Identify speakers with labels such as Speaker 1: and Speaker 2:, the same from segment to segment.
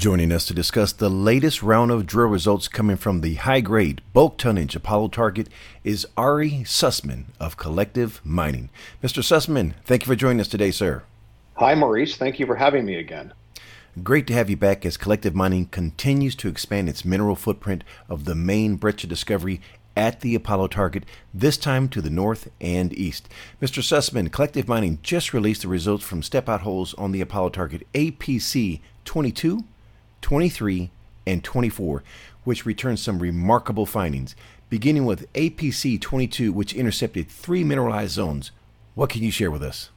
Speaker 1: Joining us to discuss the latest round of drill results coming from the high grade bulk tonnage Apollo target is Ari Sussman of Collective Mining. Mr. Sussman, thank you for joining us today, sir.
Speaker 2: Hi, Maurice. Thank you for having me again.
Speaker 1: Great to have you back as Collective Mining continues to expand its mineral footprint of the main breccia discovery at the Apollo target, this time to the north and east. Mr. Sussman, Collective Mining just released the results from step out holes on the Apollo target APC 22 23, and 24, which returned some remarkable findings, beginning with APC 22, which intercepted three mineralized zones. What can you share with us?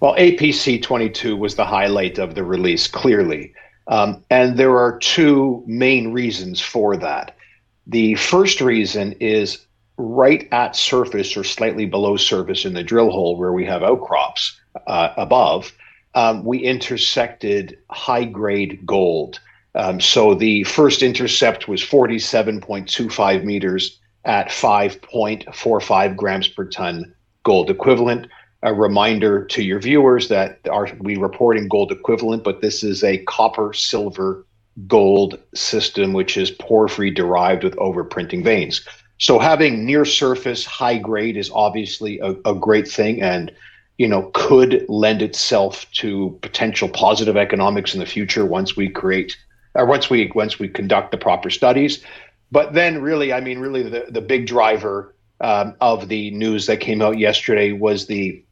Speaker 2: Well, APC 22 was the highlight of the release, clearly. Um, and there are two main reasons for that. The first reason is right at surface or slightly below surface in the drill hole where we have outcrops uh, above um, we intersected high grade gold. Um, so the first intercept was 47.25 meters at 5.45 grams per ton gold equivalent. A reminder to your viewers that are we reporting gold equivalent, but this is a copper silver gold system, which is porphyry derived with overprinting veins. So having near surface high grade is obviously a, a great thing, and you know, could lend itself to potential positive economics in the future once we create or once we once we conduct the proper studies. But then, really, I mean, really, the the big driver um, of the news that came out yesterday was the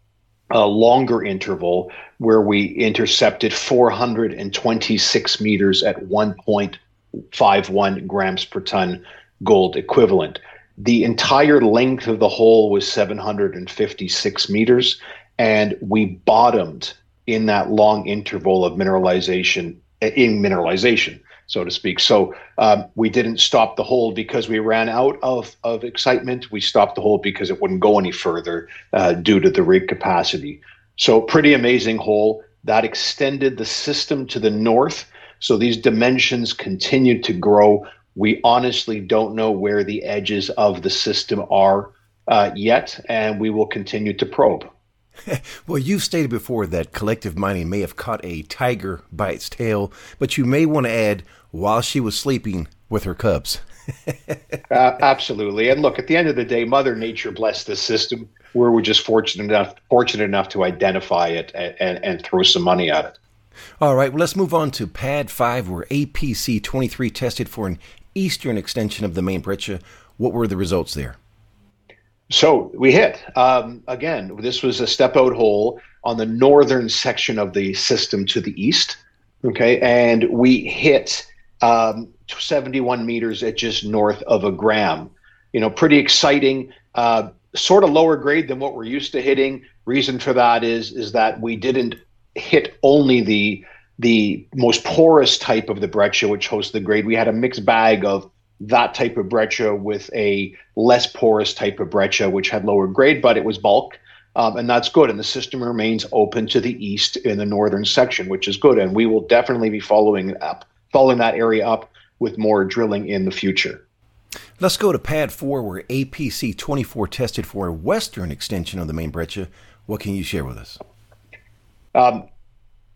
Speaker 2: uh, longer interval where we intercepted 426 meters at 1.51 grams per ton gold equivalent. The entire length of the hole was 756 meters and we bottomed in that long interval of mineralization in mineralization so to speak. So um, we didn't stop the hole because we ran out of, of excitement. We stopped the hole because it wouldn't go any further uh, due to the rig capacity. So pretty amazing hole that extended the system to the north. So these dimensions continued to grow. We honestly don't know where the edges of the system are uh, yet and we will continue to probe
Speaker 1: well, you've stated before that collective mining may have caught a tiger by its tail, but you may want to add while she was sleeping with her cubs.
Speaker 2: uh, absolutely. And look, at the end of the day, Mother Nature blessed this system. We're, we're just fortunate enough fortunate enough to identify it and, and, and throw some money at it.
Speaker 1: All right, well, let's move on to Pad 5, where APC 23 tested for an eastern extension of the main breccia. What were the results there?
Speaker 2: So we hit um, again. This was a step out hole on the northern section of the system to the east. Okay, and we hit um, 71 meters at just north of a gram. You know, pretty exciting. Uh, sort of lower grade than what we're used to hitting. Reason for that is is that we didn't hit only the the most porous type of the breccia, which hosts the grade. We had a mixed bag of that type of breccia with a less porous type of breccia, which had lower grade, but it was bulk. Um, and that's good. And the system remains open to the east in the northern section, which is good. And we will definitely be following up, following that area up with more drilling in the future.
Speaker 1: Let's go to pad four, where APC 24 tested for a western extension of the main breccia. What can you share with us?
Speaker 2: Um,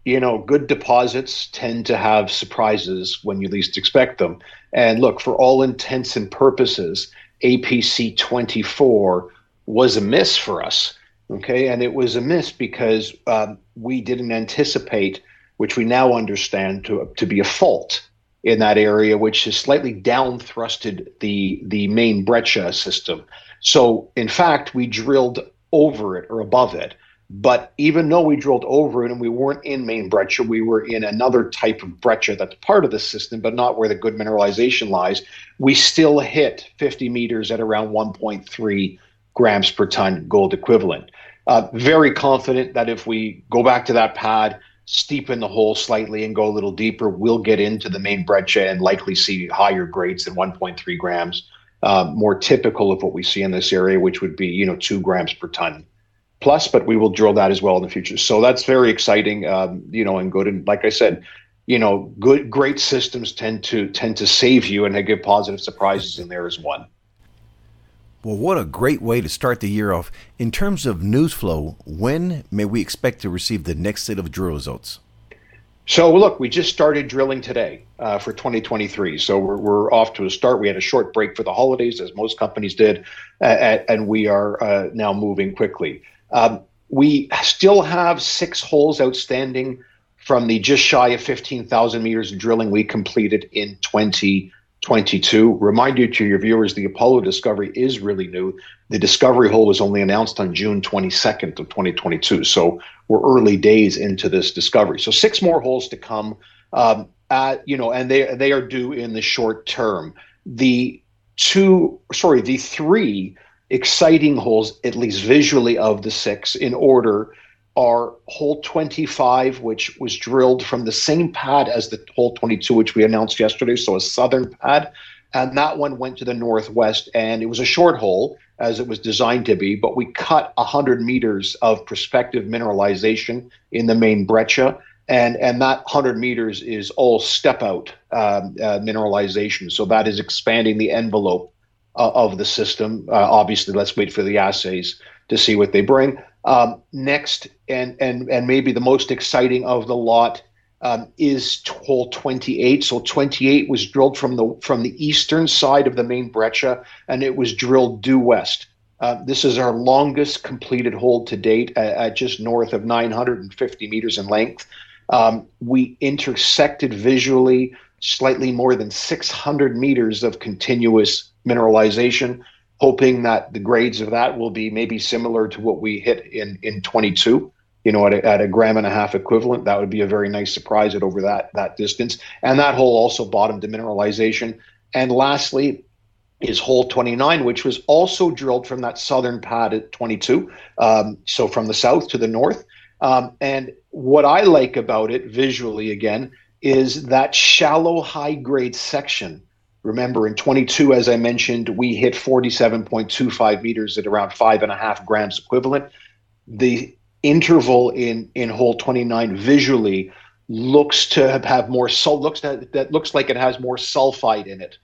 Speaker 2: you know, good deposits tend to have surprises when you least expect them. And look, for all intents and purposes, APC 24 was a miss for us. Okay. And it was a miss because um, we didn't anticipate, which we now understand to, to be a fault in that area, which has slightly down thrusted the, the main breccia system. So, in fact, we drilled over it or above it. But even though we drilled over it and we weren't in main breccia, we were in another type of breccia that's part of the system, but not where the good mineralization lies. We still hit 50 meters at around 1.3 grams per ton gold equivalent. Uh, very confident that if we go back to that pad, steepen the hole slightly and go a little deeper, we'll get into the main breccia and likely see higher grades than 1.3 grams, uh, more typical of what we see in this area, which would be you know two grams per ton plus, but we will drill that as well in the future. So that's very exciting, um, you know, and good. And like I said, you know, good, great systems tend to tend to save you, and they give positive surprises in there as one.
Speaker 1: Well, what a great way to start the year off. In terms of news flow, when may we expect to receive the next set of drill results?
Speaker 2: So look, we just started drilling today uh, for 2023. So we're, we're off to a start. We had a short break for the holidays, as most companies did, uh, and we are uh, now moving quickly. Um, we still have six holes outstanding from the just shy of 15,000 meters drilling we completed in 2022. Remind you to your viewers, the Apollo discovery is really new. The discovery hole was only announced on June 22nd of 2022. So we're early days into this discovery. So six more holes to come. Um, at, you know, and they they are due in the short term. The two, sorry, the three exciting holes, at least visually, of the six in order are hole 25, which was drilled from the same pad as the hole 22, which we announced yesterday, so a southern pad. And that one went to the northwest, and it was a short hole as it was designed to be, but we cut 100 meters of prospective mineralization in the main breccia. And, and that 100 meters is all step out um, uh, mineralization. So that is expanding the envelope uh, of the system. Uh, obviously, let's wait for the assays to see what they bring. Um, next, and and and maybe the most exciting of the lot um, is hole 28. So 28 was drilled from the from the eastern side of the main breccia, and it was drilled due west. Uh, this is our longest completed hole to date, at, at just north of 950 meters in length. Um, we intersected visually slightly more than 600 meters of continuous mineralization hoping that the grades of that will be maybe similar to what we hit in in 22 you know at a, at a gram and a half equivalent. That would be a very nice surprise at over that that distance. And that hole also bottomed to mineralization. And lastly is hole 29 which was also drilled from that southern pad at 22 um, so from the south to the north. Um, and what i like about it visually again is that shallow high grade section Remember, in 22, as I mentioned, we hit 47.25 meters at around five and a half grams equivalent. The interval in in hole 29 visually looks to have, more sul- looks that, that looks like it has more sulfide in it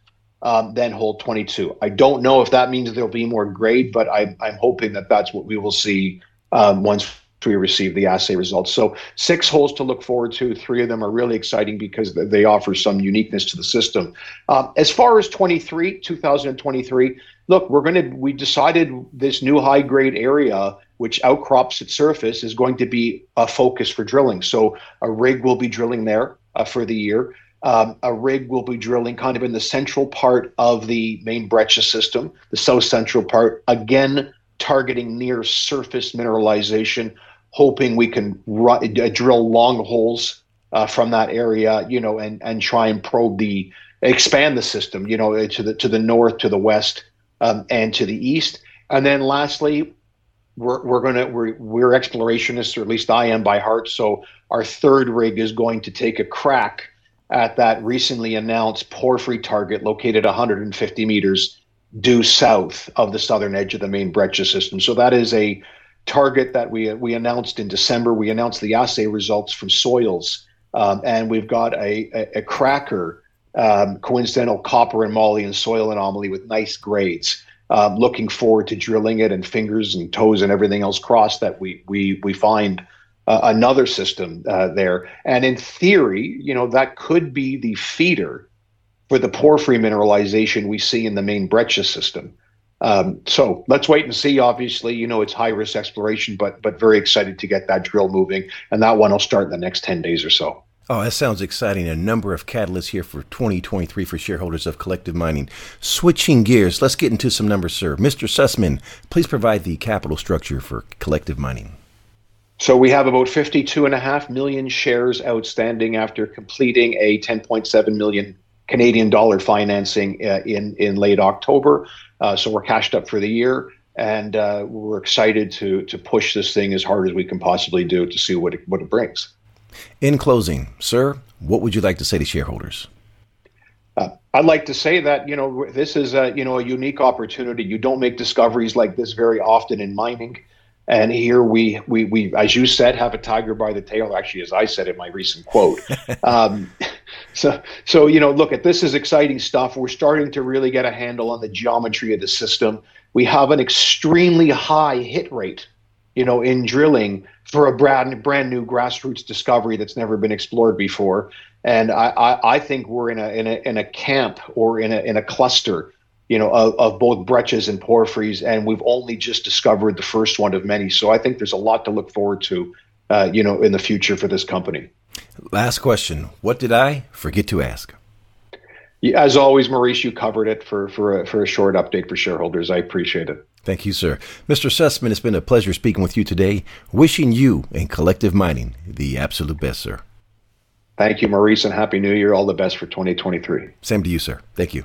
Speaker 2: um, than hole 22. I don't know if that means there'll be more grade, but I, I'm hoping that that's what we will see um, once we receive the assay results. So six holes to look forward to. Three of them are really exciting because they offer some uniqueness to the system. Um, as far as 23, 2023, look, we're going to, we decided this new high grade area, which outcrops its surface, is going to be a focus for drilling. So a rig will be drilling there uh, for the year. Um, a rig will be drilling kind of in the central part of the main breccia system, the south central part, again targeting near surface mineralization hoping we can uh, drill long holes uh, from that area, you know, and and try and probe the expand the system, you know, to the to the north, to the west, um, and to the east. And then lastly, we're we're gonna we're we're explorationists, or at least I am by heart. So our third rig is going to take a crack at that recently announced porphyry target located 150 meters due south of the southern edge of the main breccia system. So that is a target that we we announced in December. We announced the assay results from soils, um, and we've got a, a, a cracker um, coincidental copper and moly and soil anomaly with nice grades. Um, looking forward to drilling it and fingers and toes and everything else crossed that we we we find uh, another system uh, there. And in theory, you know that could be the feeder for the porphyry mineralization we see in the main breccia system. Um, so let's wait and see. Obviously, you know it's high risk exploration, but but very excited to get that drill moving, and that one will start in the next ten days or so.
Speaker 1: Oh, that sounds exciting. A number of catalysts here for 2023 for shareholders of Collective Mining. Switching gears, let's get into some numbers, sir. Mr. Sussman, please provide the capital structure for Collective Mining.
Speaker 2: So we have about 52.5 million shares outstanding after completing a 10.7 million Canadian dollar financing uh, in in late October. Uh, so we're cashed up for the year, and uh, we're excited to to push this thing as hard as we can possibly do to see what it, what it brings.
Speaker 1: In closing, sir, what would you like to say to shareholders?
Speaker 2: Uh, I'd like to say that you know this is a you know a unique opportunity. You don't make discoveries like this very often in mining. And here we, we, we, as you said, have a tiger by the tail. Actually, as I said in my recent quote. um, so, so you know, look at this is exciting stuff. We're starting to really get a handle on the geometry of the system. We have an extremely high hit rate you know, in drilling for a brand brand new grassroots discovery that's never been explored before. And I, I, I think we're in a in a in a camp or in a in a cluster, you know, of, of both breccias and porphyries, and we've only just discovered the first one of many. So I think there's a lot to look forward to, uh, you know, in the future for this company.
Speaker 1: Last question: What did I forget to ask?
Speaker 2: As always, Maurice, you covered it for for a, for a short update for shareholders. I appreciate it.
Speaker 1: Thank you, sir. Mr. Sussman, it's been a pleasure speaking with you today. Wishing you and Collective Mining the absolute best, sir.
Speaker 2: Thank you, Maurice, and Happy New Year. All the best for 2023.
Speaker 1: Same to you, sir. Thank you.